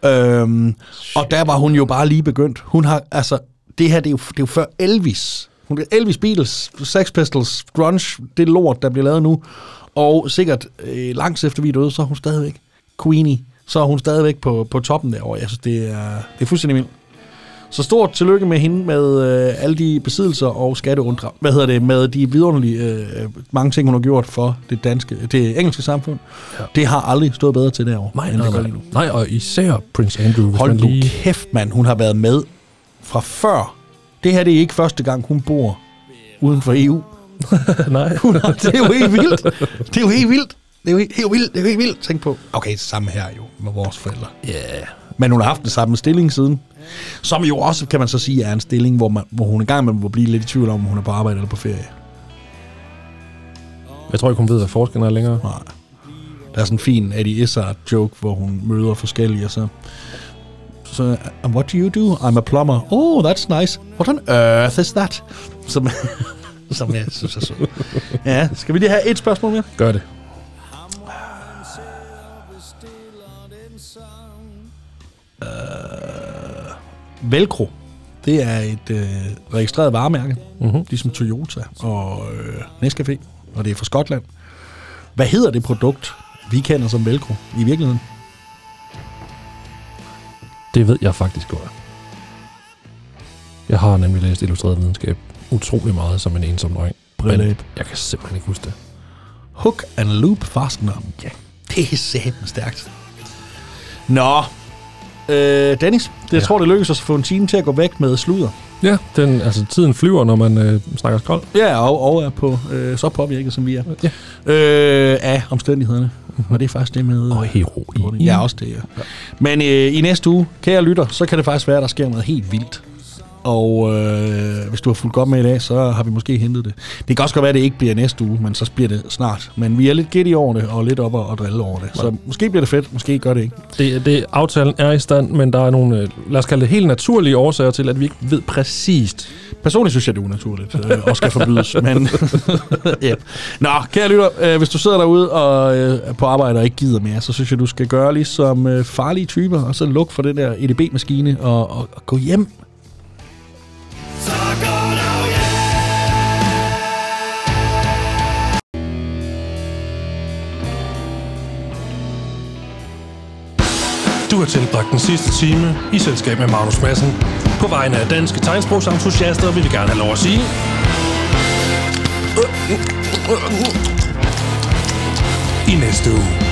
Øhm, og der var hun jo bare lige begyndt. Hun har, altså, det her, det er jo, det er jo før Elvis. Hun er Elvis Beatles, Sex Pistols, grunge, det lort, der bliver lavet nu. Og sikkert øh, langt efter vi er døde, så er hun stadigvæk Queenie. Så er hun stadigvæk på, på toppen derovre. Jeg synes, det er, det er fuldstændig vildt. Så stort tillykke med hende med øh, alle de besiddelser og skatteunddrag. Hvad hedder det? Med de vidunderlige øh, mange ting, hun har gjort for det danske, det engelske samfund. Ja. Det har aldrig stået bedre til derovre. Nej, nej, nej. nej, og især Prince Andrew, Hold man lige... kæft, mand. Hun har været med fra før. Det her det er ikke første gang, hun bor uden for EU. nej. Det er jo helt vildt. Det er jo helt vildt. Det er jo helt, helt vildt. Det er jo helt vildt. Tænk på. Okay, samme her jo med vores forældre. Ja. Yeah. Men hun har haft den samme stilling siden. Som jo også, kan man så sige, er en stilling, hvor, man, hvor hun engang med må blive lidt i tvivl om, om hun er på arbejde eller på ferie. Jeg tror ikke, hun ved, hvad forskellen er længere. Nej. Der er sådan en fin Eddie Izzard joke, hvor hun møder forskellige, og så... Så, and what do you do? I'm a plumber. Oh, that's nice. What on earth is that? Som, som jeg synes er så. Ja, skal vi lige have et spørgsmål mere? Gør det. Velcro. Det er et øh, registreret varemærke, Mm-hmm. ligesom Toyota og øh, Nescafé, og det er fra Skotland. Hvad hedder det produkt, vi kender som Velcro i virkeligheden? Det ved jeg faktisk godt. Jeg har nemlig læst illustreret videnskab utrolig meget som en ensom dreng. Brille. jeg kan simpelthen ikke huske det. Hook and loop fastener. Ja, det er sætten stærkt. Nå, øh, Dennis, det, jeg Ja. tror, det lykkes os at få en time til at gå væk med sludder. Ja, den, altså tiden flyver, når man øh, snakker skrald. Ja, og, og er på øh, så påvirket, som vi er. Ja. Øh, af omstændighederne. Og det er faktisk det med... Og heroin. Ja, også det, ja. Men øh, i næste uge, kære lytter, så kan det faktisk være, at der sker noget helt vildt. Og øh, hvis du har fulgt godt med i dag, så har vi måske hentet det. Det kan også godt være, at det ikke bliver næste uge, men så bliver det snart. Men vi er lidt gæt over det, og lidt op og, og drille over det. Så måske bliver det fedt, måske gør det ikke. Det, det, aftalen er i stand, men der er nogle, øh, lad os kalde det helt naturlige årsager til, at vi ikke ved præcist. Personligt synes jeg, det er unaturligt øh, og skal forbydes. men, ja. Nå, kære lytter, øh, hvis du sidder derude og øh, er på arbejde og ikke gider mere, så synes jeg, du skal gøre ligesom øh, farlige typer, og så luk for den der EDB-maskine og, og, og gå hjem. Du har tilbragt den sidste time i selskab med Magnus Madsen. På vegne af danske tegnsprogsentusiaster vil vi gerne have lov at sige... I næste uge.